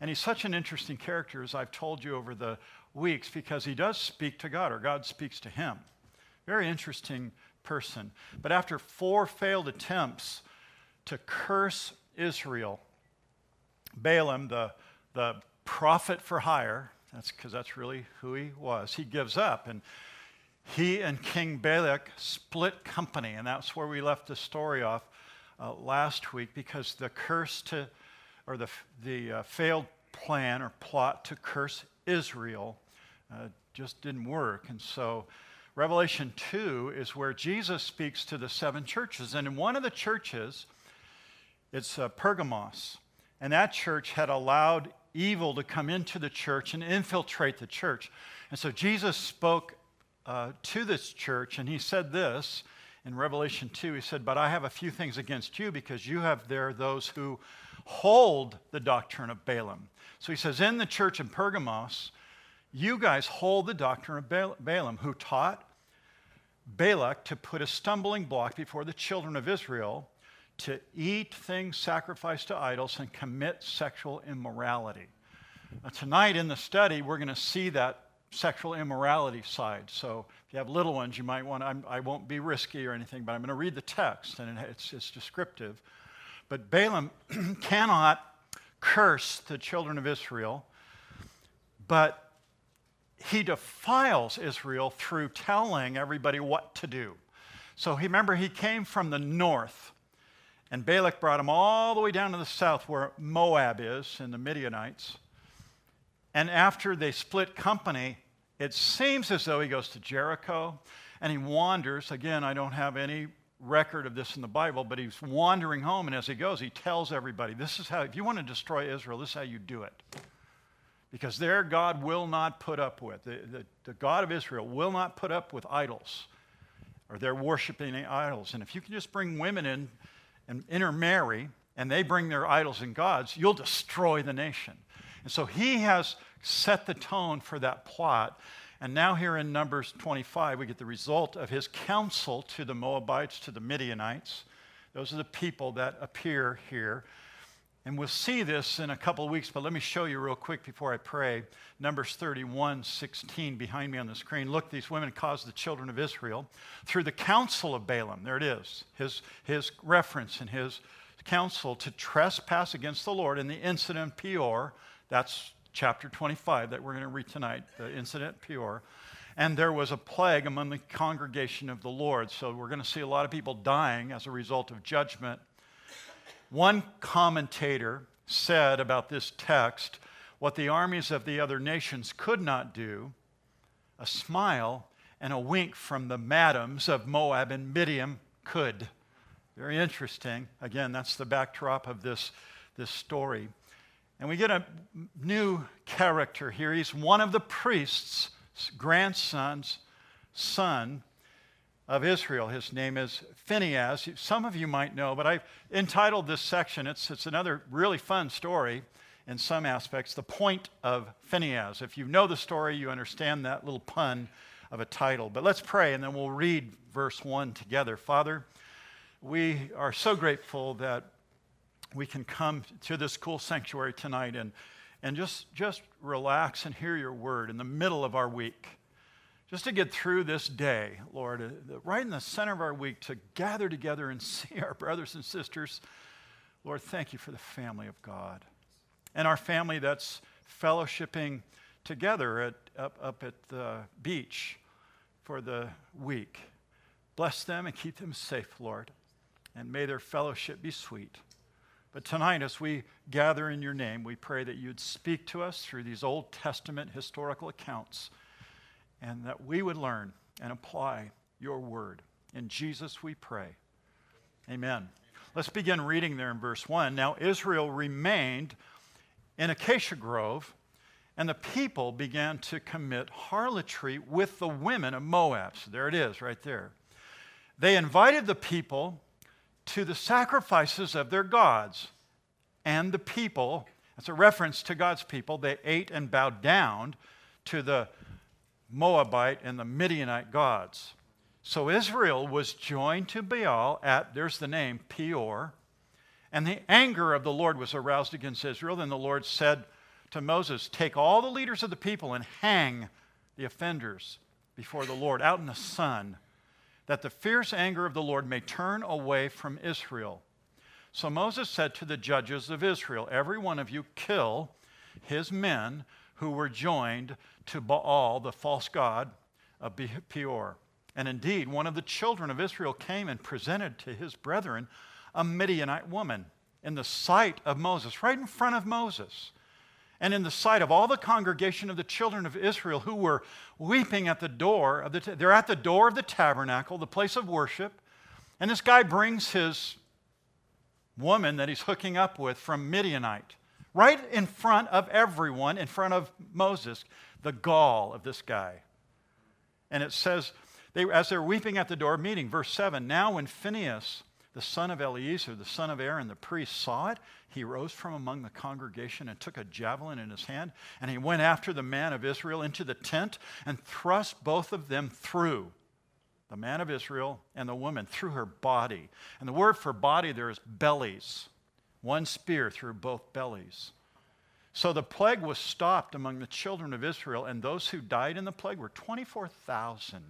And he's such an interesting character, as I've told you over the weeks, because he does speak to God, or God speaks to him. Very interesting person. But after four failed attempts to curse Israel, Balaam, the, the prophet for hire, that's because that's really who he was, he gives up. And he and King Balak split company. And that's where we left the story off uh, last week because the curse to, or the, the uh, failed plan or plot to curse Israel uh, just didn't work. And so Revelation 2 is where Jesus speaks to the seven churches. And in one of the churches, it's uh, Pergamos. And that church had allowed evil to come into the church and infiltrate the church. And so Jesus spoke uh, to this church, and he said this in Revelation 2. He said, But I have a few things against you because you have there those who hold the doctrine of Balaam. So he says, In the church in Pergamos, you guys hold the doctrine of Balaam, who taught Balak to put a stumbling block before the children of Israel to eat things sacrificed to idols and commit sexual immorality. Now, tonight in the study, we're going to see that sexual immorality side. So if you have little ones, you might want to, I won't be risky or anything, but I'm going to read the text, and it's, it's descriptive. But Balaam cannot curse the children of Israel, but he defiles Israel through telling everybody what to do. So remember, he came from the north, and Balak brought him all the way down to the south where Moab is and the Midianites. And after they split company, it seems as though he goes to Jericho and he wanders. Again, I don't have any record of this in the Bible, but he's wandering home, and as he goes, he tells everybody, This is how, if you want to destroy Israel, this is how you do it. Because their God will not put up with, the, the, the God of Israel will not put up with idols, or they're worshiping idols. And if you can just bring women in and intermarry, and they bring their idols and gods, you'll destroy the nation. And so he has set the tone for that plot. And now, here in Numbers 25, we get the result of his counsel to the Moabites, to the Midianites. Those are the people that appear here. And we'll see this in a couple of weeks, but let me show you real quick before I pray. Numbers 31, 16, behind me on the screen. Look, these women caused the children of Israel through the counsel of Balaam, there it is, his, his reference and his counsel to trespass against the Lord in the incident Peor, that's chapter 25 that we're going to read tonight, the incident Peor. And there was a plague among the congregation of the Lord. So we're going to see a lot of people dying as a result of judgment. One commentator said about this text what the armies of the other nations could not do a smile and a wink from the madams of Moab and Midian could. Very interesting. Again, that's the backdrop of this, this story. And we get a new character here. He's one of the priests' grandsons, son of Israel. His name is Phinehas. Some of you might know, but I've entitled this section, it's, it's another really fun story in some aspects, The Point of Phinehas. If you know the story, you understand that little pun of a title. But let's pray, and then we'll read verse 1 together. Father, we are so grateful that we can come to this cool sanctuary tonight and, and just, just relax and hear your word in the middle of our week. Just to get through this day, Lord, uh, right in the center of our week, to gather together and see our brothers and sisters. Lord, thank you for the family of God and our family that's fellowshipping together at, up, up at the beach for the week. Bless them and keep them safe, Lord, and may their fellowship be sweet. But tonight, as we gather in your name, we pray that you'd speak to us through these Old Testament historical accounts and that we would learn and apply your word. In Jesus we pray. Amen. Let's begin reading there in verse 1. Now, Israel remained in Acacia Grove, and the people began to commit harlotry with the women of Moab. So there it is, right there. They invited the people to the sacrifices of their gods. And the people, that's a reference to God's people, they ate and bowed down to the Moabite and the Midianite gods. So Israel was joined to Baal at, there's the name, Peor. And the anger of the Lord was aroused against Israel. Then the Lord said, to Moses, Take all the leaders of the people and hang the offenders before the Lord out in the sun, that the fierce anger of the Lord may turn away from Israel. So Moses said to the judges of Israel, Every one of you kill his men who were joined to Baal, the false god of Peor. And indeed, one of the children of Israel came and presented to his brethren a Midianite woman in the sight of Moses, right in front of Moses, and in the sight of all the congregation of the children of Israel who were weeping at the door of the ta- they're at the door of the tabernacle, the place of worship, and this guy brings his woman that he's hooking up with from Midianite right in front of everyone, in front of Moses, the gall of this guy. And it says, they, as they're weeping at the door meeting, verse 7 Now, when Phinehas, the son of Eleazar, the son of Aaron, the priest, saw it, he rose from among the congregation and took a javelin in his hand, and he went after the man of Israel into the tent and thrust both of them through the man of Israel and the woman through her body. And the word for body there is bellies, one spear through both bellies. So the plague was stopped among the children of Israel, and those who died in the plague were 24,000.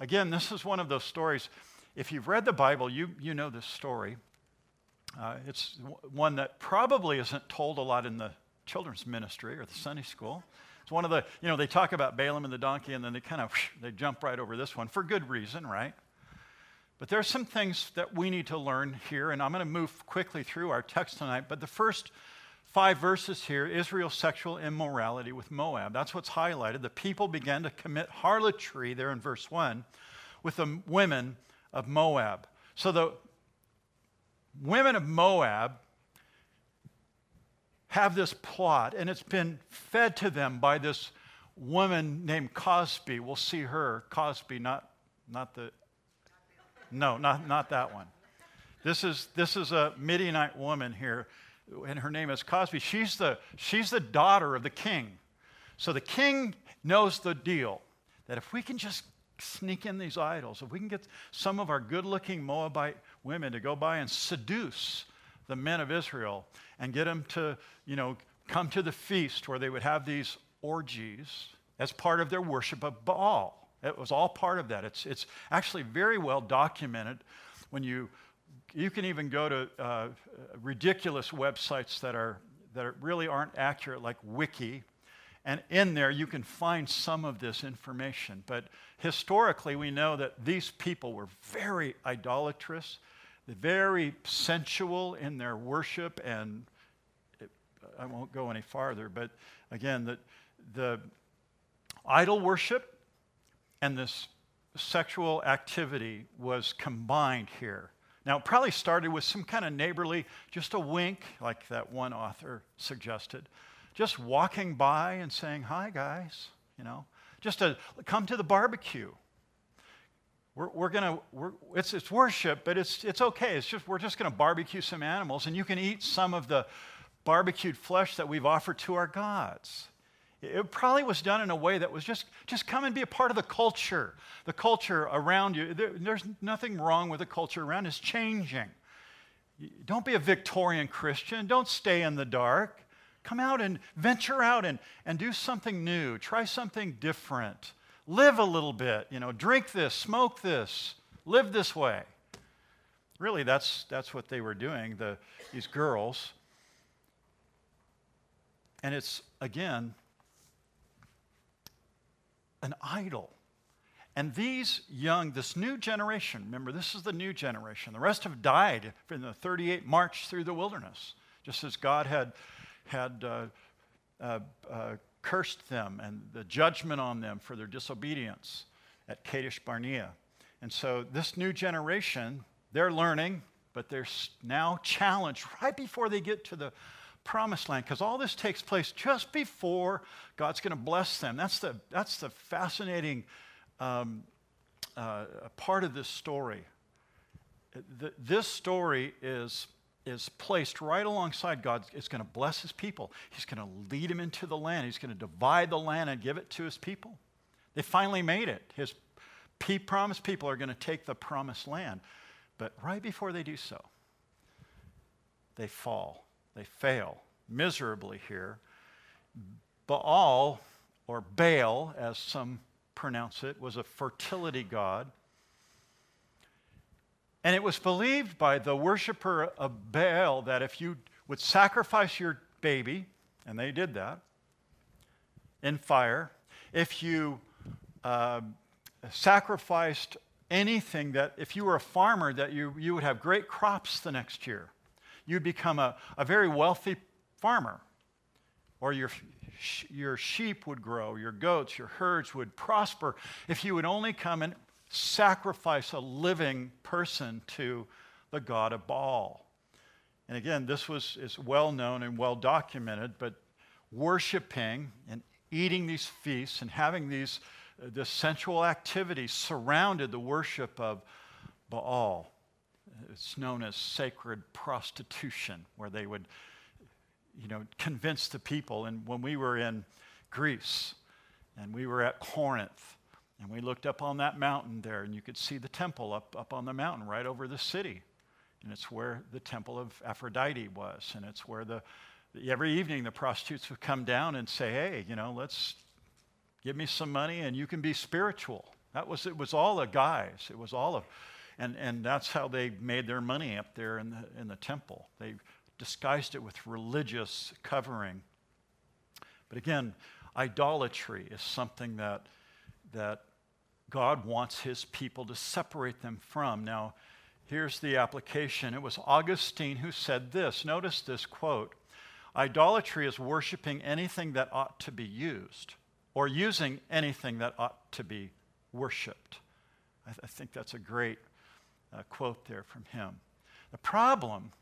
Again, this is one of those stories. If you've read the Bible, you, you know this story. Uh, it's one that probably isn't told a lot in the children's ministry or the Sunday school. It's one of the, you know, they talk about Balaam and the donkey, and then they kind of, they jump right over this one for good reason, right? But there's some things that we need to learn here, and I'm going to move quickly through our text tonight. But the first five verses here Israel's sexual immorality with Moab. That's what's highlighted. The people began to commit harlotry there in verse 1 with the women of Moab. So the women of Moab have this plot, and it's been fed to them by this woman named Cozbi. We'll see her. Cozbi, not, not the. No, not, not that one. This is, this is a Midianite woman here and her name is Cozbi. She's the, she's the daughter of the king. So the king knows the deal that if we can just sneak in these idols, if we can get some of our good looking Moabite women to go by and seduce the men of Israel and get them to, you know, come to the feast where they would have these orgies as part of their worship of Baal. It was all part of that. It's, it's actually very well documented when you you can even go to uh, ridiculous websites that are that really aren't accurate, like Wiki, and in there you can find some of this information. But historically, we know that these people were very idolatrous, very sensual in their worship, and it, I won't go any farther. But again, the, the idol worship and this sexual activity was combined here. Now, it probably started with some kind of neighborly, just a wink, like that one author suggested. Just walking by and saying, Hi, guys, you know, just to come to the barbecue. We're, we're going to, it's, it's worship, but it's, it's okay. It's just, we're just going to barbecue some animals, and you can eat some of the barbecued flesh that we've offered to our gods. It probably was done in a way that was just, just come and be a part of the culture, the culture around you. There, there's nothing wrong with the culture around, it's changing. Don't be a Victorian Christian, don't stay in the dark. Come out and venture out and, and do something new, try something different. Live a little bit, you know, drink this, smoke this, live this way. Really, that's, that's what they were doing, the, these girls. And it's, again, an idol. And these young, this new generation, remember, this is the new generation. The rest have died in the 38 march through the wilderness, just as God had, had uh, uh, uh, cursed them and the judgment on them for their disobedience at Kadesh Barnea. And so this new generation, they're learning, but they're now challenged right before they get to the promised land because all this takes place just before God's going to bless them. That's the, that's the fascinating um, uh, part of this story. The, this story is, is placed right alongside God. It's going to bless his people. He's going to lead him into the land. He's going to divide the land and give it to his people. They finally made it. His promised people are going to take the promised land. But right before they do so, they fall. They fail. miserably here. Baal, or Baal, as some pronounce it, was a fertility god. And it was believed by the worshiper of Baal that if you would sacrifice your baby, and they did that, in fire, if you uh, sacrificed anything that, if you were a farmer, that you, you would have great crops the next year. You'd become a, a very wealthy farmer. Or your, your sheep would grow, your goats, your herds would prosper if you would only come and sacrifice a living person to the god of Baal. And again, this was is well known and well documented, but worshiping and eating these feasts and having these uh, this sensual activity surrounded the worship of Baal. It's known as sacred prostitution, where they would, you know, convince the people. And when we were in Greece and we were at Corinth, and we looked up on that mountain there, and you could see the temple up, up on the mountain right over the city. And it's where the temple of Aphrodite was. And it's where the, every evening the prostitutes would come down and say, hey, you know, let's give me some money and you can be spiritual. That was, it was all a guise. It was all of, and, and that's how they made their money up there in the, in the temple. They disguised it with religious covering. But again, idolatry is something that, that God wants his people to separate them from. Now, here's the application. It was Augustine who said this. Notice this quote Idolatry is worshiping anything that ought to be used, or using anything that ought to be worshiped. I, th- I think that's a great uh, quote there from him. The problem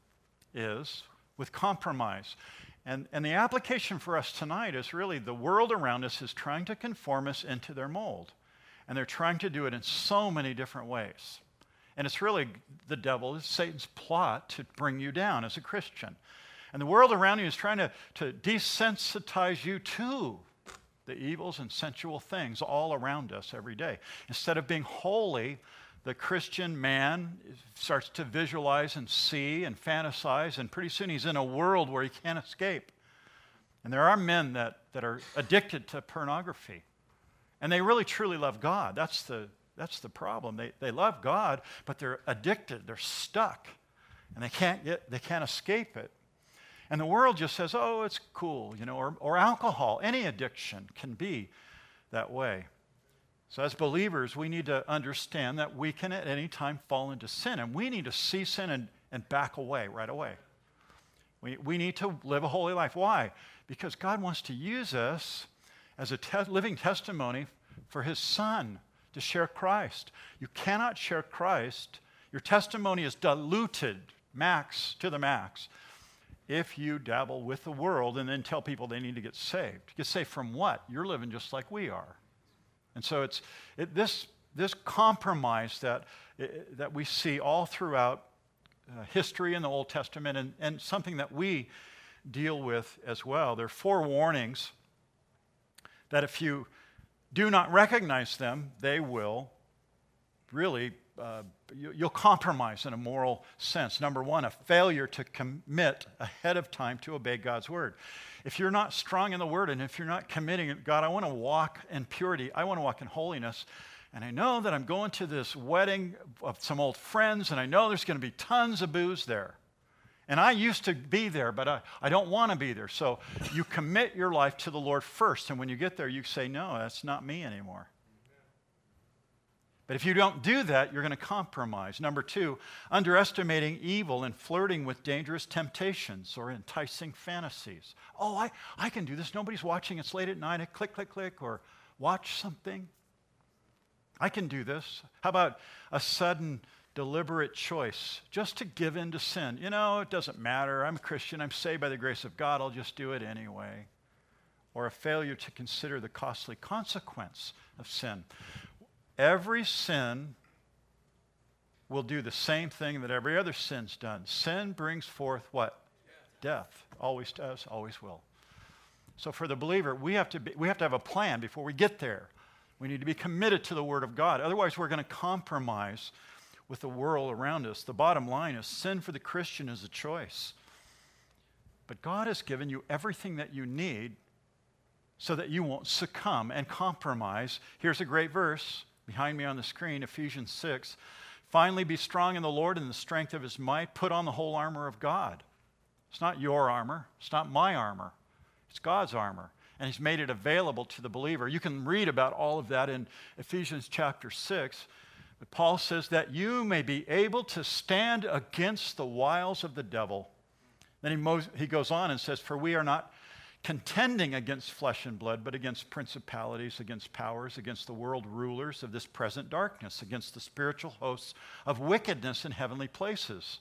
is with compromise. And, and the application for us tonight is really the world around us is trying to conform us into their mold. And they're trying to do it in so many different ways. And it's really the devil, it's Satan's plot to bring you down as a Christian. And the world around you is trying to, to desensitize you to the evils and sensual things all around us every day. Instead of being holy, the Christian man starts to visualize and see and fantasize, and pretty soon he's in a world where he can't escape. And there are men that, that are addicted to pornography. And they really truly love God. That's the, that's the problem. They, they love God, but they're addicted. They're stuck. And they can't, get, they can't escape it. And the world just says, oh, it's cool, you know, or, or alcohol. Any addiction can be that way. So, as believers, we need to understand that we can at any time fall into sin, and we need to see sin and, and back away right away. We, we need to live a holy life. Why? Because God wants to use us as a te- living testimony for his son to share Christ. You cannot share Christ. Your testimony is diluted max to the max if you dabble with the world and then tell people they need to get saved. Get saved from what? You're living just like we are. And so it's it, this, this compromise that, that we see all throughout uh, history in the Old Testament and, and something that we deal with as well. There are four warnings that if you do not recognize them, they will really, uh, you, you'll compromise in a moral sense. Number one, a failure to commit ahead of time to obey God's word. If you're not strong in the word and if you're not committing, God, I want to walk in purity, I want to walk in holiness. And I know that I'm going to this wedding of some old friends, and I know there's going to be tons of booze there. And I used to be there, but I, I don't want to be there. So you commit your life to the Lord first. And when you get there, you say, No, that's not me anymore. But if you don't do that, you're going to compromise. Number two, underestimating evil and flirting with dangerous temptations or enticing fantasies. Oh, I, I can do this. Nobody's watching. It's late at night. I click, click, click, or watch something. I can do this. How about a sudden deliberate choice just to give in to sin. You know, it doesn't matter. I'm a Christian. I'm saved by the grace of God. I'll just do it anyway. Or a failure to consider the costly consequence of sin. Every sin will do the same thing that every other sin's done. Sin brings forth what? Death. Always does, always will. So for the believer, we have to, be, we have, to have a plan before we get there. We need to be committed to the Word of God. Otherwise, we're going to compromise with the world around us. The bottom line is sin for the Christian is a choice. But God has given you everything that you need so that you won't succumb and compromise. Here's a great verse behind me on the screen Ephesians 6. Finally, be strong in the Lord and the strength of his might. Put on the whole armor of God. It's not your armor, it's not my armor, it's God's armor. And he's made it available to the believer. You can read about all of that in Ephesians chapter 6. But Paul says that you may be able to stand against the wiles of the devil. Then he, mo- he goes on and says, For we are not contending against flesh and blood, but against principalities, against powers, against the world rulers of this present darkness, against the spiritual hosts of wickedness in heavenly places.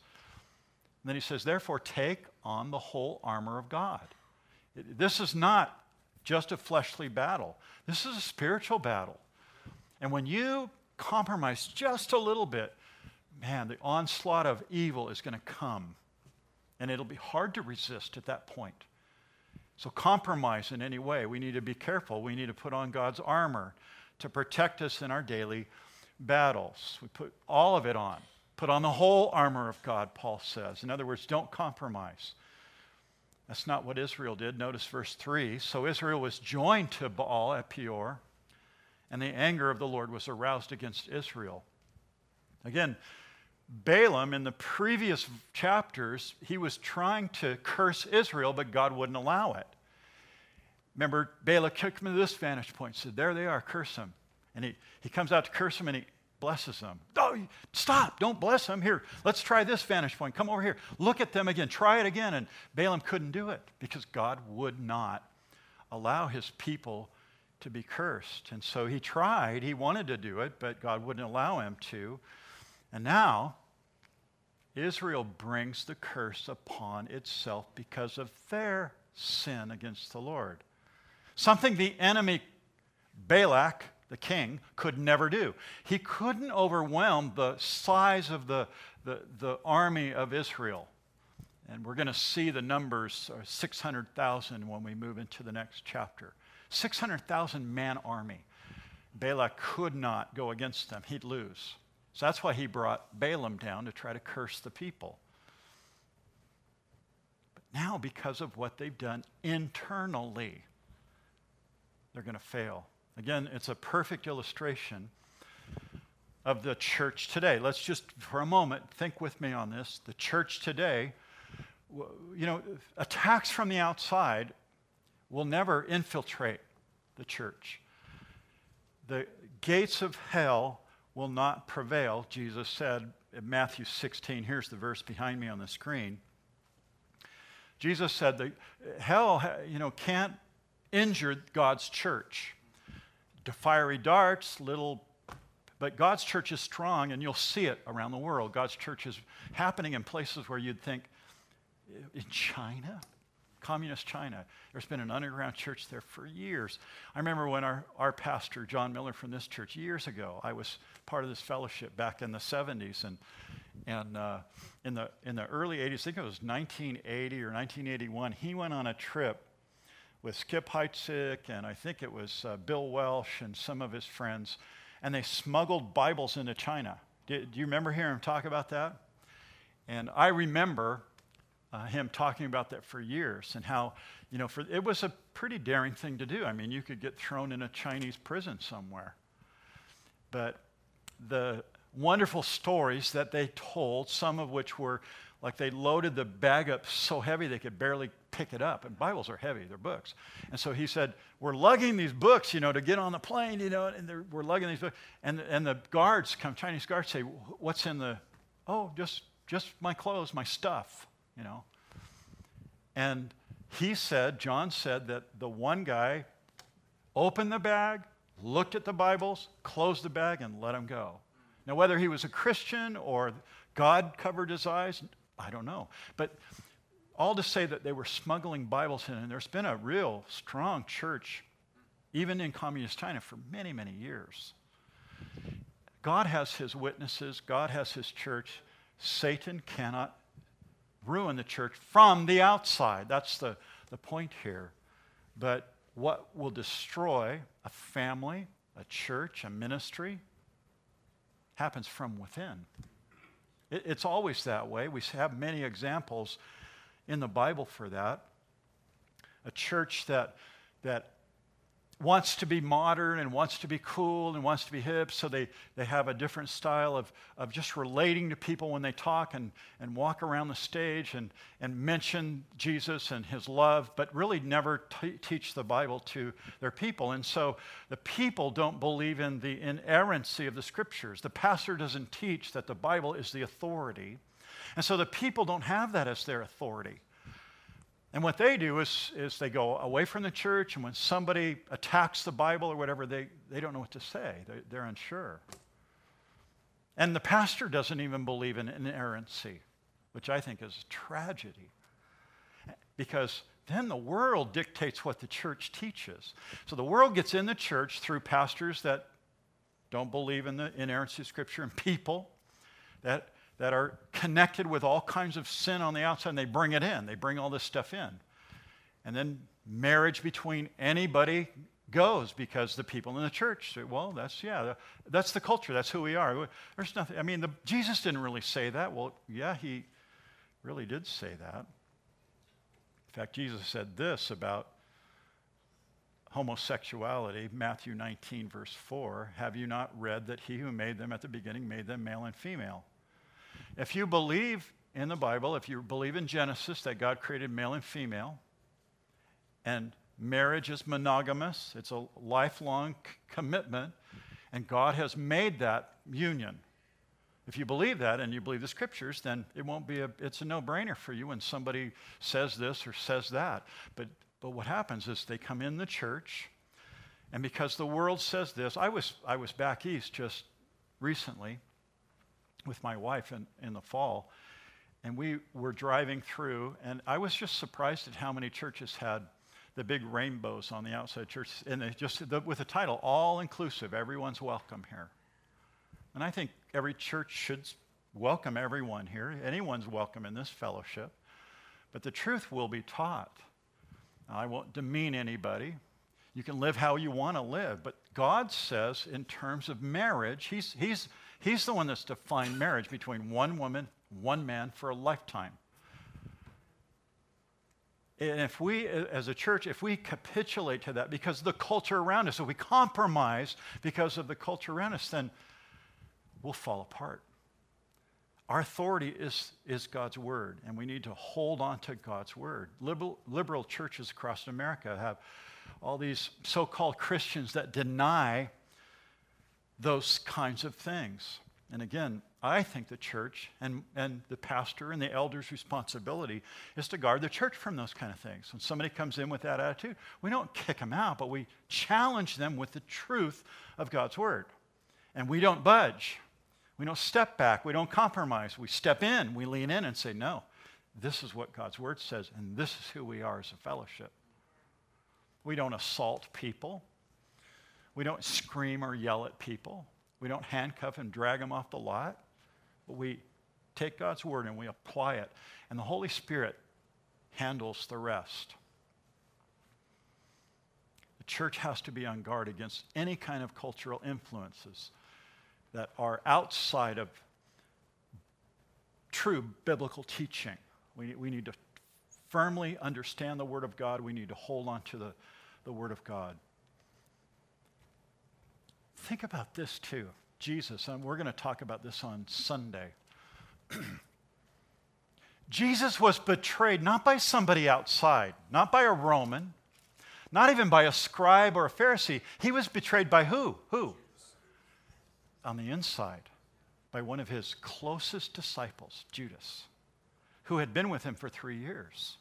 And then he says, Therefore, take on the whole armor of God. This is not just a fleshly battle, this is a spiritual battle. And when you compromise just a little bit, man, the onslaught of evil is going to come. And it'll be hard to resist at that point. So, compromise in any way, we need to be careful. We need to put on God's armor to protect us in our daily battles. We put all of it on. Put on the whole armor of God, Paul says. In other words, don't compromise. That's not what Israel did. Notice verse 3. So Israel was joined to Baal at Peor, and the anger of the Lord was aroused against Israel. Again, Balaam, in the previous chapters, he was trying to curse Israel, but God wouldn't allow it. Remember, Balak took him to this vantage point, said, There they are, curse them. And he, he comes out to curse them and he blesses them. Oh, stop, don't bless them. Here, let's try this vantage point. Come over here. Look at them again. Try it again. And Balaam couldn't do it because God would not allow his people to be cursed. And so he tried. He wanted to do it, but God wouldn't allow him to. And now, Israel brings the curse upon itself because of their sin against the Lord. Something the enemy, Balak, the king, could never do. He couldn't overwhelm the size of the, the, the army of Israel. And we're going to see the numbers uh, 600,000 when we move into the next chapter. 600,000 man army. Balak could not go against them, he'd lose. So that's why he brought Balaam down to try to curse the people. But now, because of what they've done internally, they're going to fail. Again, it's a perfect illustration of the church today. Let's just, for a moment, think with me on this. The church today, you know, attacks from the outside will never infiltrate the church. The gates of hell will not prevail, Jesus said in Matthew 16. Here's the verse behind me on the screen. Jesus said that hell, you know, can't injure God's church. The fiery darts, little, but God's church is strong, and you'll see it around the world. God's church is happening in places where you'd think, in China? Communist China. There's been an underground church there for years. I remember when our, our pastor, John Miller from this church, years ago, I was part of this fellowship back in the 70s. And, and uh, in, the, in the early 80s, I think it was 1980 or 1981, he went on a trip with Skip Heitzig and I think it was uh, Bill Welsh and some of his friends, and they smuggled Bibles into China. Do, do you remember hearing him talk about that? And I remember uh, him talking about that for years and how, you know, for, it was a pretty daring thing to do. I mean, you could get thrown in a Chinese prison somewhere. But the wonderful stories that they told, some of which were like they loaded the bag up so heavy they could barely pick it up. And Bibles are heavy, they're books. And so he said, We're lugging these books, you know, to get on the plane, you know, and we're lugging these books. And, and the guards come, Chinese guards say, What's in the, oh, just, just my clothes, my stuff you know. And he said, John said, that the one guy opened the bag, looked at the Bibles, closed the bag, and let him go. Now, whether he was a Christian or God covered his eyes, I don't know. But all to say that they were smuggling Bibles in, and there's been a real strong church, even in communist China, for many, many years. God has his witnesses, God has his church. Satan cannot ruin the church from the outside. That's the, the point here. But what will destroy a family, a church, a ministry happens from within. It, it's always that way. We have many examples in the Bible for that. A church that, that wants to be modern and wants to be cool and wants to be hip, so they, they have a different style of, of just relating to people when they talk and, and walk around the stage and, and mention Jesus and his love, but really never t- teach the Bible to their people. And so the people don't believe in the inerrancy of the scriptures. The pastor doesn't teach that the Bible is the authority. And so the people don't have that as their authority. And what they do is, is they go away from the church, and when somebody attacks the Bible or whatever, they, they don't know what to say. They, they're unsure. And the pastor doesn't even believe in inerrancy, which I think is a tragedy. Because then the world dictates what the church teaches. So the world gets in the church through pastors that don't believe in the inerrancy of Scripture and people that that are connected with all kinds of sin on the outside, and they bring it in. They bring all this stuff in. And then marriage between anybody goes because the people in the church say, well, that's, yeah, that's the culture. That's who we are. There's nothing, I mean, the, Jesus didn't really say that. Well, yeah, he really did say that. In fact, Jesus said this about homosexuality, Matthew 19, verse 4 Have you not read that he who made them at the beginning made them male and female? If you believe in the Bible, if you believe in Genesis that God created male and female, and marriage is monogamous, it's a lifelong c- commitment, and God has made that union. If you believe that and you believe the scriptures, then it won't be a, it's a no-brainer for you when somebody says this or says that. But, but what happens is they come in the church, and because the world says this, I was, I was back east just recently, with my wife in, in the fall, and we were driving through, and I was just surprised at how many churches had the big rainbows on the outside church, and they just the, with the title "All Inclusive," everyone's welcome here. And I think every church should welcome everyone here. Anyone's welcome in this fellowship, but the truth will be taught. I won't demean anybody. You can live how you want to live, but God says, in terms of marriage, He's, he's He's the one that's defined marriage between one woman, one man for a lifetime. And if we, as a church, if we capitulate to that because the culture around us, if we compromise because of the culture around us, then we'll fall apart. Our authority is, is God's word, and we need to hold on to God's word. Liberal, liberal churches across America have all these so called Christians that deny those kinds of things. And again, I think the church and, and the pastor and the elder's responsibility is to guard the church from those kind of things. When somebody comes in with that attitude, we don't kick them out, but we challenge them with the truth of God's word. And we don't budge. We don't step back. We don't compromise. We step in, we lean in and say, no, this is what God's word says, and this is who we are as a fellowship. We don't assault people. We don't scream or yell at people. We don't handcuff and drag them off the lot. But we take God's word and we apply it. And the Holy Spirit handles the rest. The church has to be on guard against any kind of cultural influences that are outside of true biblical teaching. We, we need to firmly understand the Word of God. We need to hold on to the, the Word of God think about this too. Jesus, and we're going to talk about this on Sunday. Jesus was betrayed not by somebody outside, not by a Roman, not even by a scribe or a Pharisee. He was betrayed by who? Who? On the inside, by one of his closest disciples, Judas, who had been with him for three years.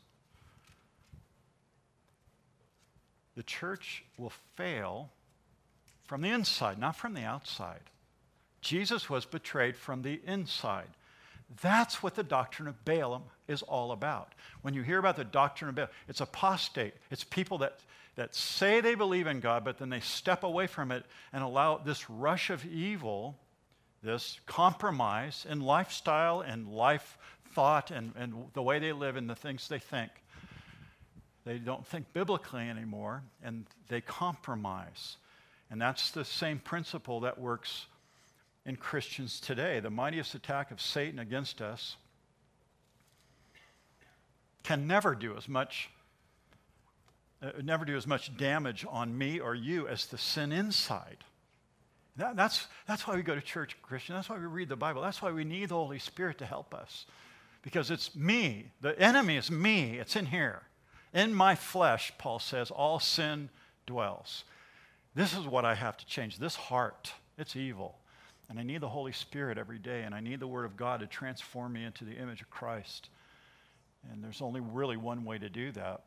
The church will fail from the inside, not from the outside. Jesus was betrayed from the inside. That's what the doctrine of Balaam is all about. When you hear about the doctrine of Balaam, it's apostate. It's people that, that say they believe in God, but then they step away from it and allow this rush of evil, this compromise in lifestyle and life thought and, and the way they live and the things they think. They don't think biblically anymore, and they compromise. And that's the same principle that works in Christians today. The mightiest attack of Satan against us can never do as much uh, never do as much damage on me or you as the sin inside. That, that's, that's why we go to church, Christian. That's why we read the Bible. That's why we need the Holy Spirit to help us. Because it's me. The enemy is me. It's in here. In my flesh, Paul says, all sin dwells. This is what I have to change. This heart, it's evil. And I need the Holy Spirit every day, and I need the Word of God to transform me into the image of Christ. And there's only really one way to do that.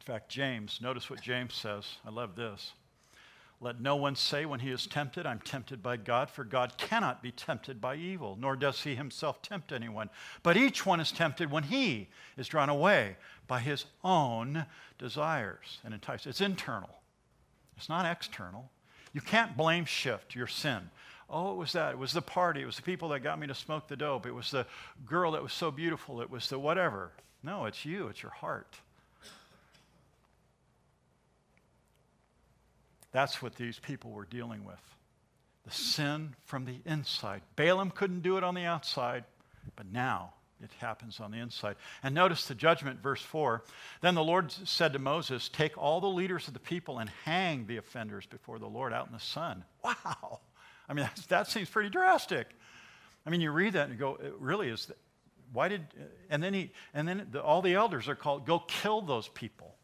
In fact, James, notice what James says. I love this. Let no one say when he is tempted, I'm tempted by God, for God cannot be tempted by evil, nor does he himself tempt anyone. But each one is tempted when he is drawn away by his own desires and enticed. It's internal, it's not external. You can't blame shift your sin. Oh, it was that. It was the party. It was the people that got me to smoke the dope. It was the girl that was so beautiful. It was the whatever. No, it's you, it's your heart. That's what these people were dealing with the sin from the inside. Balaam couldn't do it on the outside, but now it happens on the inside. And notice the judgment, verse 4. Then the Lord said to Moses, Take all the leaders of the people and hang the offenders before the Lord out in the sun. Wow. I mean, that seems pretty drastic. I mean, you read that and you go, it really is. That, Why did, and then, he, and then the, all the elders are called, go kill those people.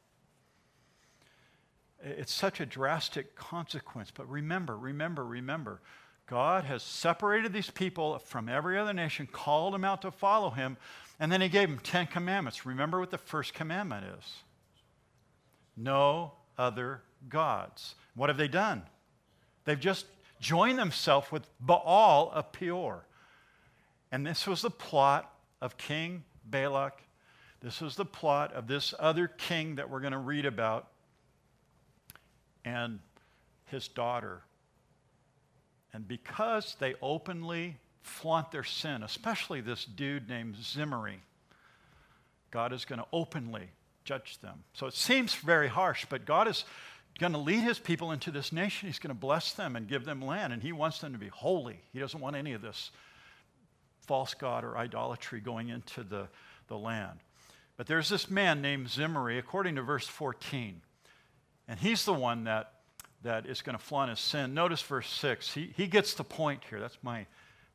It's such a drastic consequence. But remember, remember, remember, God has separated these people from every other nation, called them out to follow him, and then he gave them 10 commandments. Remember what the first commandment is no other gods. What have they done? They've just joined themselves with Baal of Peor. And this was the plot of King Balak. This was the plot of this other king that we're going to read about and his daughter. And because they openly flaunt their sin, especially this dude named Zimri, God is going to openly judge them. So it seems very harsh, but God is going to lead his people into this nation. He's going to bless them and give them land, and he wants them to be holy. He doesn't want any of this false god or idolatry going into the, the land. But there's this man named Zimri, according to verse 14. And he's the one that, that is going to flaunt his sin. Notice verse 6. He, he gets the point here. That's my,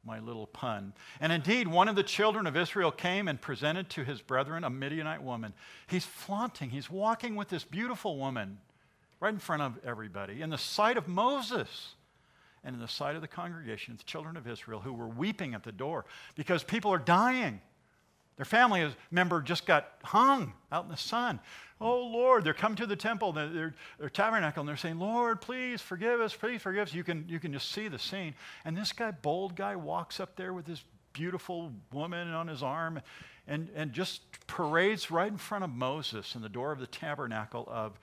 my little pun. And indeed, one of the children of Israel came and presented to his brethren a Midianite woman. He's flaunting, he's walking with this beautiful woman right in front of everybody in the sight of Moses and in the sight of the congregation, the children of Israel, who were weeping at the door because people are dying. Their family member just got hung out in the sun. Oh, Lord, they're coming to the temple, their tabernacle, and they're saying, Lord, please forgive us, please forgive us. You can, you can just see the scene. And this guy, bold guy, walks up there with this beautiful woman on his arm and, and just parades right in front of Moses in the door of the tabernacle of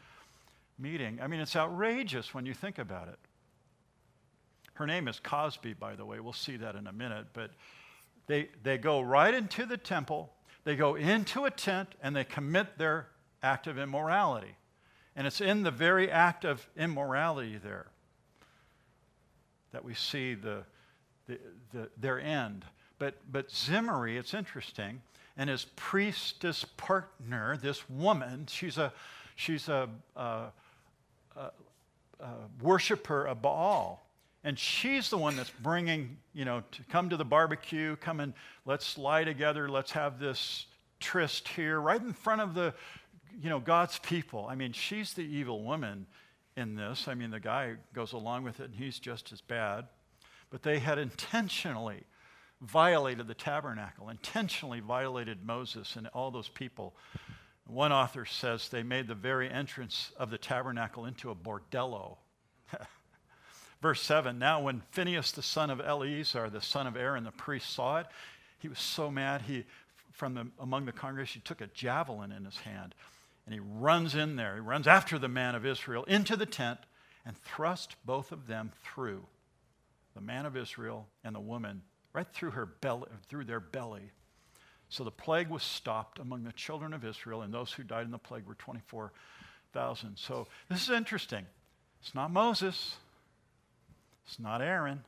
meeting. I mean, it's outrageous when you think about it. Her name is Cozbi, by the way. We'll see that in a minute. But they, they go right into the temple, they go into a tent, and they commit their act of immorality. And it's in the very act of immorality there that we see the, the, the, their end. But, but Zimri, it's interesting, and his priestess partner, this woman, she's a, she's a, a, a, a worshiper of Baal. And she's the one that's bringing, you know, to come to the barbecue, come and let's lie together, let's have this tryst here, right in front of the, you know, God's people. I mean, she's the evil woman in this. I mean, the guy goes along with it and he's just as bad. But they had intentionally violated the tabernacle, intentionally violated Moses and all those people. One author says they made the very entrance of the tabernacle into a bordello. Verse 7 Now, when Phinehas, the son of Eleazar, the son of Aaron, the priest, saw it, he was so mad. He, from the, among the congregation, he took a javelin in his hand and he runs in there. He runs after the man of Israel into the tent and thrust both of them through the man of Israel and the woman, right through, her belly, through their belly. So the plague was stopped among the children of Israel, and those who died in the plague were 24,000. So this is interesting. It's not Moses, it's not Aaron.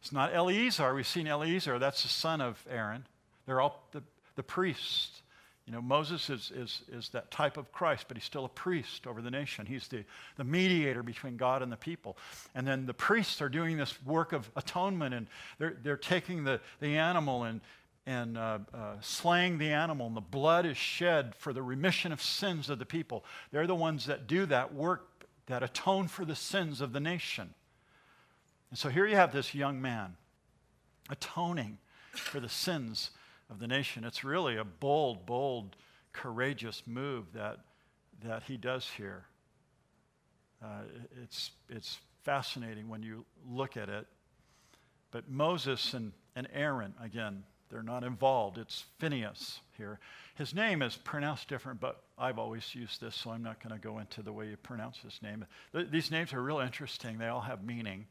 It's not Eleazar. We've seen Eleazar. That's the son of Aaron. They're all the, the priests. You know, Moses is, is, is that type of Christ, but he's still a priest over the nation. He's the, the mediator between God and the people. And then the priests are doing this work of atonement, and they're, they're taking the, the animal and, and uh, uh, slaying the animal, and the blood is shed for the remission of sins of the people. They're the ones that do that work, that atone for the sins of the nation. And so here you have this young man atoning for the sins of the nation. It's really a bold, bold, courageous move that, that he does here. Uh, it's, it's fascinating when you look at it. But Moses and, and Aaron, again, they're not involved. It's Phineas here. His name is pronounced different, but I've always used this, so I'm not going to go into the way you pronounce his name. Th- these names are real interesting, they all have meaning.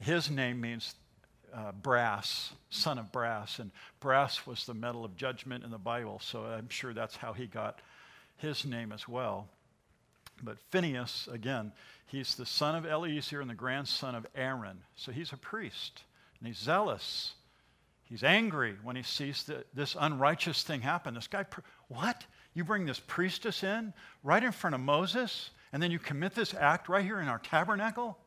His name means uh, brass, son of brass. And brass was the metal of judgment in the Bible, so I'm sure that's how he got his name as well. But Phineas, again, he's the son of Eleazar and the grandson of Aaron. So he's a priest, and he's zealous. He's angry when he sees the, this unrighteous thing happen. This guy, what? You bring this priestess in right in front of Moses, and then you commit this act right here in our tabernacle?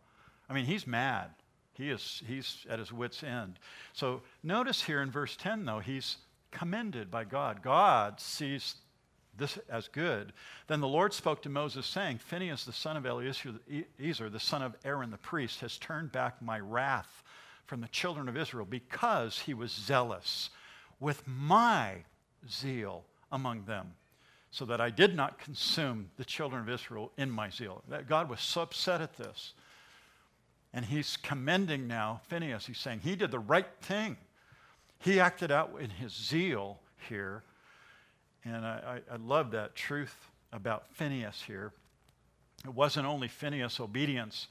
I mean, he's mad. He is, he's at his wits' end. So notice here in verse 10, though, he's commended by God. God sees this as good. Then the Lord spoke to Moses, saying, Phinehas, the son of Eleazar, the son of Aaron the priest, has turned back my wrath from the children of Israel because he was zealous with my zeal among them, so that I did not consume the children of Israel in my zeal. God was so upset at this and he's commending now Phineas. He's saying he did the right thing. He acted out in his zeal here. And I, I, I love that truth about Phineas here. It wasn't only Phineas' obedience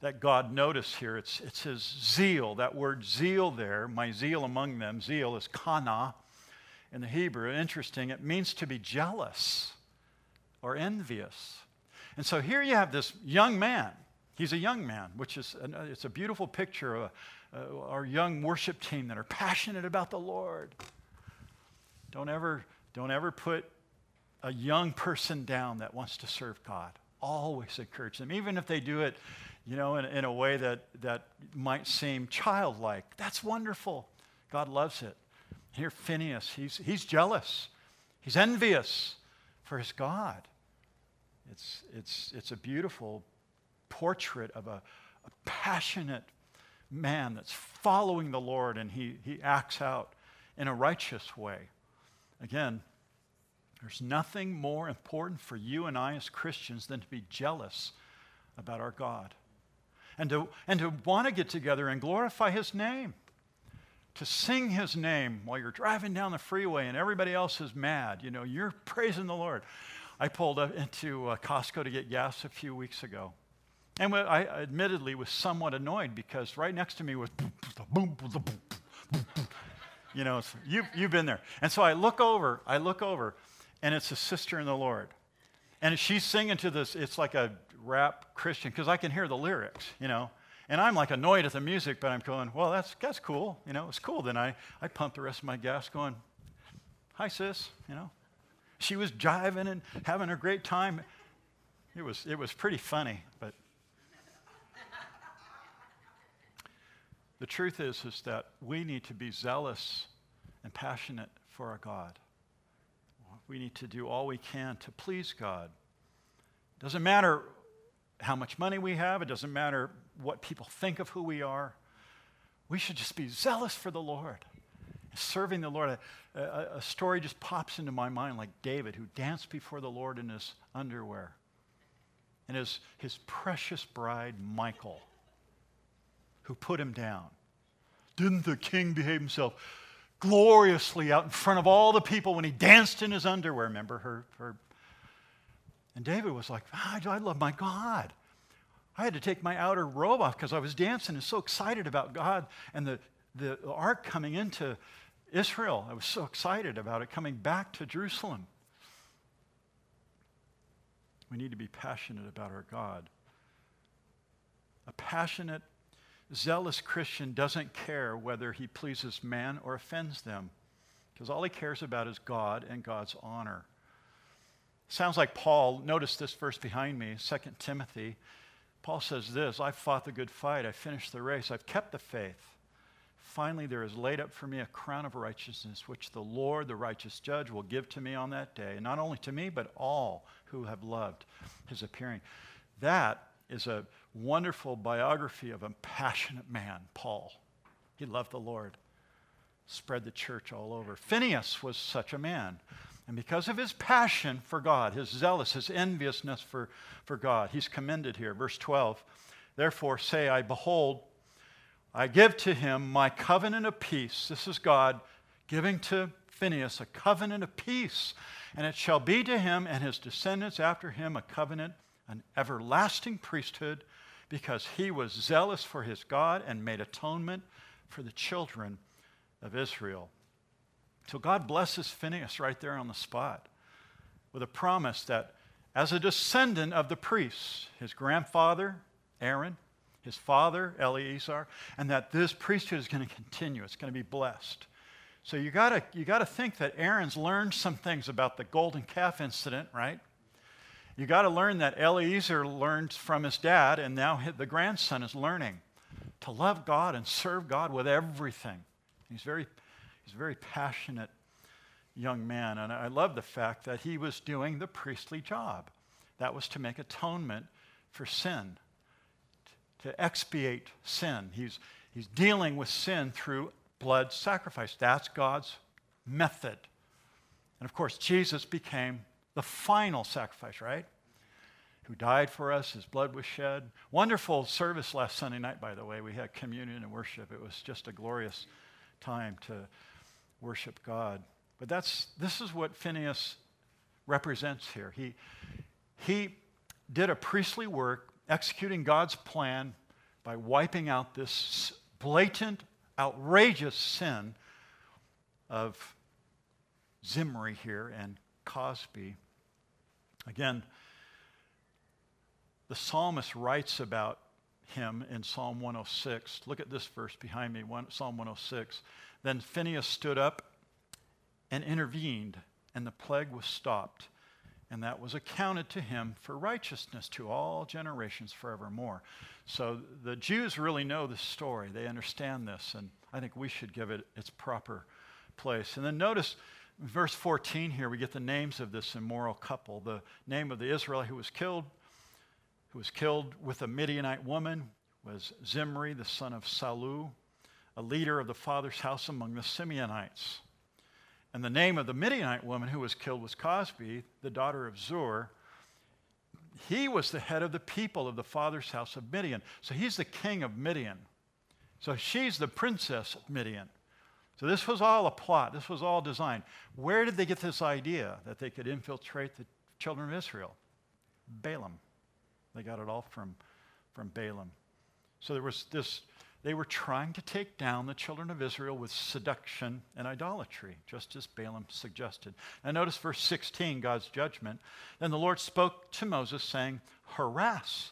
that God noticed here, it's, it's his zeal. That word zeal there, my zeal among them, zeal is kana in the Hebrew. Interesting, it means to be jealous or envious. And so here you have this young man He's a young man, which is an, uh, it's a beautiful picture of uh, our young worship team that are passionate about the Lord. Don't ever, don't ever put a young person down that wants to serve God. Always encourage them, even if they do it, you know, in, in a way that, that might seem childlike. That's wonderful. God loves it. Here, Phineas, he's, he's jealous. He's envious for his God. It's, it's, it's a beautiful portrait of a, a passionate man that's following the Lord and he, he acts out in a righteous way. Again, there's nothing more important for you and I as Christians than to be jealous about our God and to, and to want to get together and glorify His name. To sing His name while you're driving down the freeway and everybody else is mad. You know, you're praising the Lord. I pulled up into uh, Costco to get gas a few weeks ago. And I admittedly was somewhat annoyed because right next to me was boom, boom, boom, you know, you've, you've been there. And so I look over, I look over, and it's a sister in the Lord. And she's singing to this, it's like a rap Christian, because I can hear the lyrics, you know. And I'm like annoyed at the music, but I'm going, well, that's, that's cool. You know, it's cool. Then I, I pump the rest of my gas going, hi, sis, you know. She was jiving and having a great time. It was, it was pretty funny, but The truth is, is that we need to be zealous and passionate for our God. We need to do all we can to please God. It doesn't matter how much money we have, it doesn't matter what people think of who we are. We should just be zealous for the Lord, serving the Lord. A, a, a story just pops into my mind like David, who danced before the Lord in his underwear, and his, his precious bride, Michal, who put him down. Didn't the king behave himself gloriously out in front of all the people when he danced in his underwear? Remember her? her? And David was like, ah, I love my God. I had to take my outer robe off because I was dancing and so excited about God and the, the ark coming into Israel. I was so excited about it coming back to Jerusalem. We need to be passionate about our God. A passionate zealous Christian doesn't care whether he pleases man or offends them. because all he cares about is God and God's honor. Sounds like Paul, notice this verse behind me, 2 Timothy. Paul says this I fought the good fight, I finished the race, I've kept the faith. Finally, there is laid up for me a crown of righteousness, which the Lord, the righteous judge, will give to me on that day. Not only to me, but all who have loved his appearing. That is a wonderful biography of a passionate man, Paul. He loved the Lord, spread the church all over. Phineas was such a man. And because of his passion for God, his zealous, his enviousness for, for God, he's commended here. Verse 12 Therefore say I, Behold, I give to him my covenant of peace. This is God giving to Phineas a covenant of peace. And it shall be to him and his descendants after him a covenant, an everlasting priesthood, because he was zealous for his God and made atonement for the children of Israel. So God blesses Phineas right there on the spot with a promise that as a descendant of the priests, his grandfather, Aaron, his father, Eleazar, and that this priesthood is going to continue. It's going to be blessed. So you got you got to think that Aaron's learned some things about the golden calf incident, right? You got to learn that Eleazar learned from his dad, and now the grandson is learning to love God and serve God with everything. He's very, he's a very passionate young man, and I love the fact that he was doing the priestly job. That was to make atonement for sin, to expiate sin. He's, he's dealing with sin through blood sacrifice. That's God's method. And of course, Jesus became the final sacrifice, right? Who died for us, his blood was shed. Wonderful service last Sunday night, by the way. We had communion and worship. It was just a glorious time to worship God. But that's this is what Phineas represents here. He he did a priestly work executing God's plan by wiping out this blatant, outrageous sin of Zimri here and Cozbi. Again, the psalmist writes about him in Psalm 106. Look at this verse behind me, one, Psalm 106. Then Phineas stood up and intervened, and the plague was stopped. And that was accounted to him for righteousness to all generations forevermore. So the Jews really know this story. They understand this, and I think we should give it its proper place. And then notice verse 14 here, we get the names of this immoral couple. The name of the Israelite who was killed, who was killed with a Midianite woman, was Zimri, the son of Salu, a leader of the father's house among the Simeonites. And the name of the Midianite woman who was killed was Cozbi, the daughter of Zur. He was the head of the people of the father's house of Midian. So he's the king of Midian. So she's the princess of Midian. So this was all a plot. This was all designed. Where did they get this idea that they could infiltrate the children of Israel? Balaam. They got it all from, from Balaam. So there was this, they were trying to take down the children of Israel with seduction and idolatry, just as Balaam suggested. And notice verse 16, God's judgment. Then the Lord spoke to Moses, saying, Harass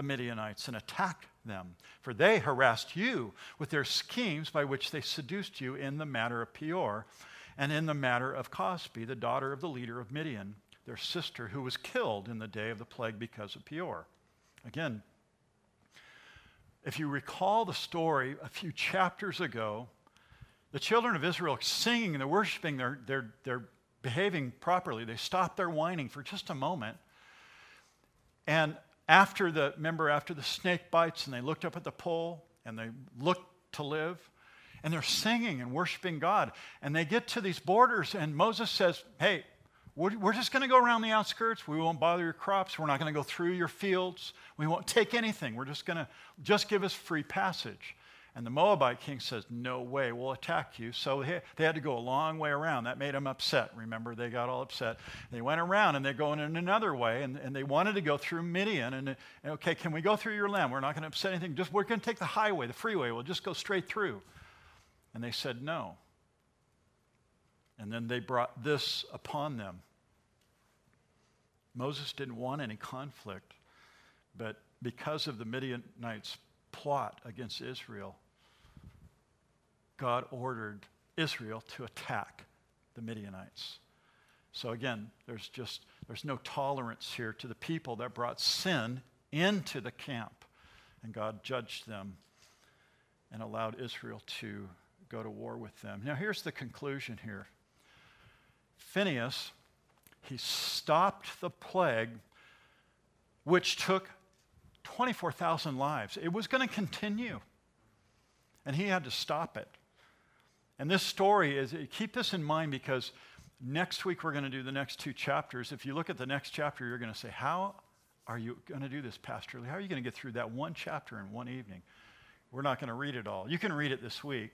the Midianites and attack them, for they harassed you with their schemes by which they seduced you in the matter of Peor and in the matter of Cozbi, the daughter of the leader of Midian, their sister, who was killed in the day of the plague because of Peor. Again, if you recall the story a few chapters ago, the children of Israel singing and they're worshiping, they're, they're, they're behaving properly. They stop their whining for just a moment. And after the, remember, after the snake bites and they looked up at the pole and they looked to live and they're singing and worshiping God. And they get to these borders and Moses says, Hey, we're, just going to go around the outskirts. We won't bother your crops. We're not going to go through your fields. We won't take anything. We're just going to just give us free passage. And the Moabite king says, No way, we'll attack you. So they had to go a long way around. That made them upset. Remember, they got all upset. They went around and they're going in another way, and, and they wanted to go through Midian. And, and, okay, can we go through your land? We're not going to upset anything. Just we're going to take the highway, the freeway. We'll just go straight through. And they said, No. And then they brought this upon them. Moses didn't want any conflict, but because of the Midianites' plot against Israel, God ordered Israel to attack the Midianites. So again, there's just there's no tolerance here to the people that brought sin into the camp. And God judged them and allowed Israel to go to war with them. Now here's the conclusion here. Phineas, he stopped the plague which took 24,000 lives. It was going to continue. And he had to stop it. And this story is, keep this in mind because next week we're going to do the next two chapters. If you look at the next chapter, you're going to say, How are you going to do this, Pastor Lee? How are you going to get through that one chapter in one evening? We're not going to read it all. You can read it this week.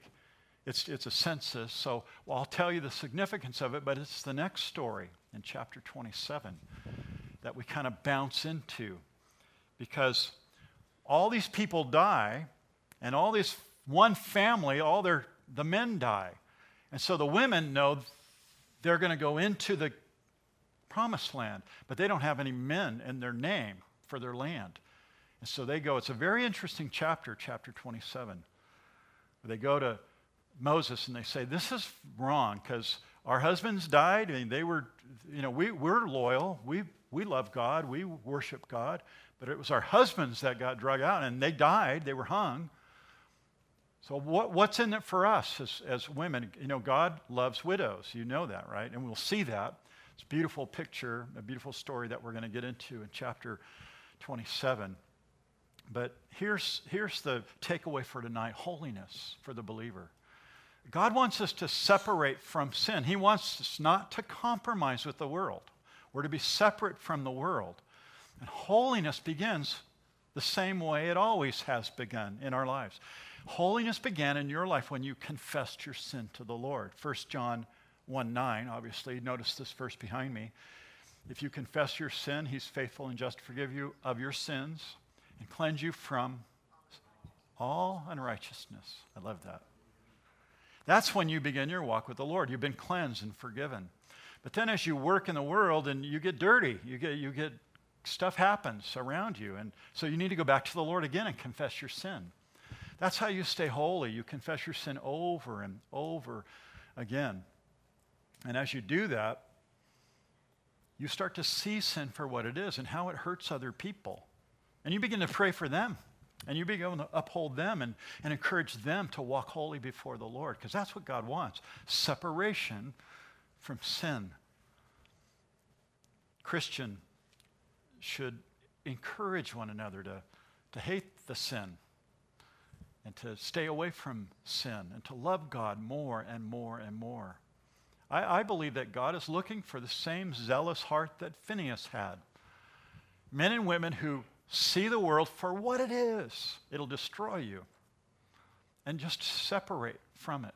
It's, it's a census, so I'll tell you the significance of it, but it's the next story in chapter 27 that we kind of bounce into because all these people die, and all this one family, all their the men die. And so the women know they're going to go into the promised land, but they don't have any men in their name for their land. And so they go, it's a very interesting chapter, chapter 27. They go to Moses and they say, This is wrong because our husbands died and they were, you know, we, we're loyal. We, we love God. We worship God. But it was our husbands that got drug out and they died. They were hung. So, what, what's in it for us as, as women? You know, God loves widows. You know that, right? And we'll see that. It's a beautiful picture, a beautiful story that we're going to get into in chapter 27. But here's, here's the takeaway for tonight holiness for the believer. God wants us to separate from sin. He wants us not to compromise with the world. We're to be separate from the world. And holiness begins the same way it always has begun in our lives. Holiness began in your life when you confessed your sin to the Lord. 1 John 1 9, obviously. Notice this verse behind me. If you confess your sin, he's faithful and just to forgive you of your sins and cleanse you from all unrighteousness. I love that. That's when you begin your walk with the Lord. You've been cleansed and forgiven. But then as you work in the world and you get dirty, you get, you get stuff happens around you. And so you need to go back to the Lord again and confess your sin. That's how you stay holy. You confess your sin over and over again. And as you do that, you start to see sin for what it is and how it hurts other people. And you begin to pray for them. And you begin to uphold them and, and encourage them to walk holy before the Lord, because that's what God wants separation from sin. Christian should encourage one another to, to hate the sin and to stay away from sin and to love God more and more and more. I, I, believe that God is looking for the same zealous heart that Phineas had. Men and women who see the world for what it is, it'll destroy you, and just separate from it.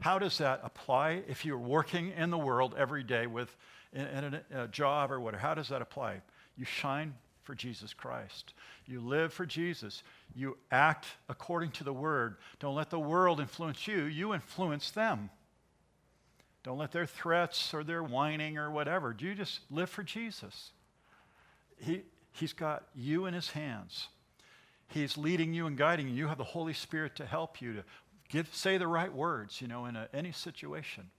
How does that apply if you're working in the world every day with in, in a, a job or whatever? How does that apply? You shine for Jesus Christ. You live for Jesus. You act according to the word. Don't let the world influence you, you influence them. Don't let their threats or their whining or whatever. You just live for Jesus. He, he's got you in his hands. He's leading you and guiding you. You have the Holy Spirit to help you to give, say the right words, you know, in a, any situation.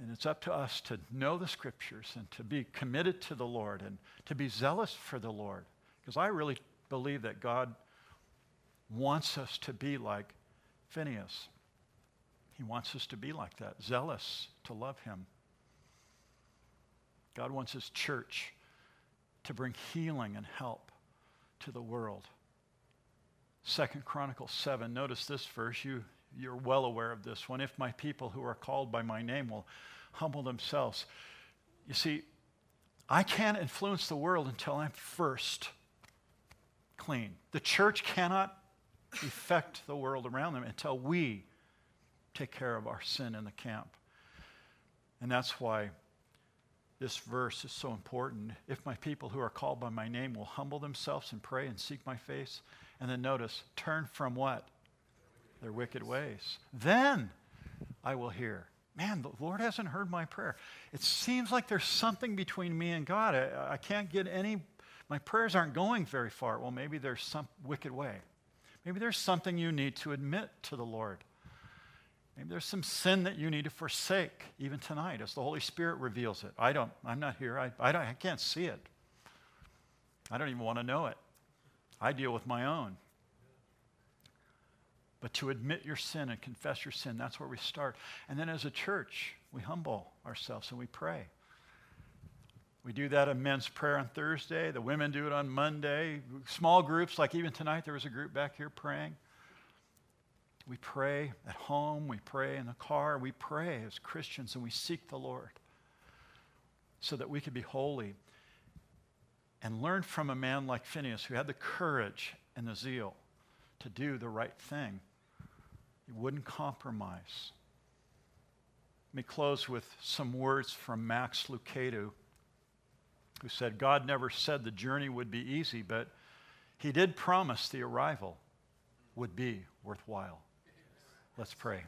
And it's up to us to know the scriptures and to be committed to the Lord and to be zealous for the Lord. Because I really believe that God wants us to be like Phineas. He wants us to be like that, zealous to love him. God wants his church to bring healing and help to the world. Second Chronicles 7, notice this verse. You you're well aware of this one. If my people who are called by my name will humble themselves. You see, I can't influence the world until I'm first clean. The church cannot affect the world around them until we take care of our sin in the camp. And that's why this verse is so important. If my people who are called by my name will humble themselves and pray and seek my face, and then notice, turn from what? Their wicked ways. Then I will hear. Man, the Lord hasn't heard my prayer. It seems like there's something between me and God. I, I can't get any, my prayers aren't going very far. Well, maybe there's some wicked way. Maybe there's something you need to admit to the Lord. Maybe there's some sin that you need to forsake, even tonight, as the Holy Spirit reveals it. I don't, I'm not here. I, I, don't, I can't see it. I don't even want to know it. I deal with my own. But to admit your sin and confess your sin, that's where we start. And then as a church, we humble ourselves and we pray. We do that in men's prayer on Thursday. The women do it on Monday. Small groups, like even tonight, there was a group back here praying. We pray at home, we pray in the car, we pray as Christians, and we seek the Lord so that we could be holy and learn from a man like Phineas who had the courage and the zeal to do the right thing. He wouldn't compromise. Let me close with some words from Max Lucado, who said, God never said the journey would be easy, but he did promise the arrival would be worthwhile. Let's pray.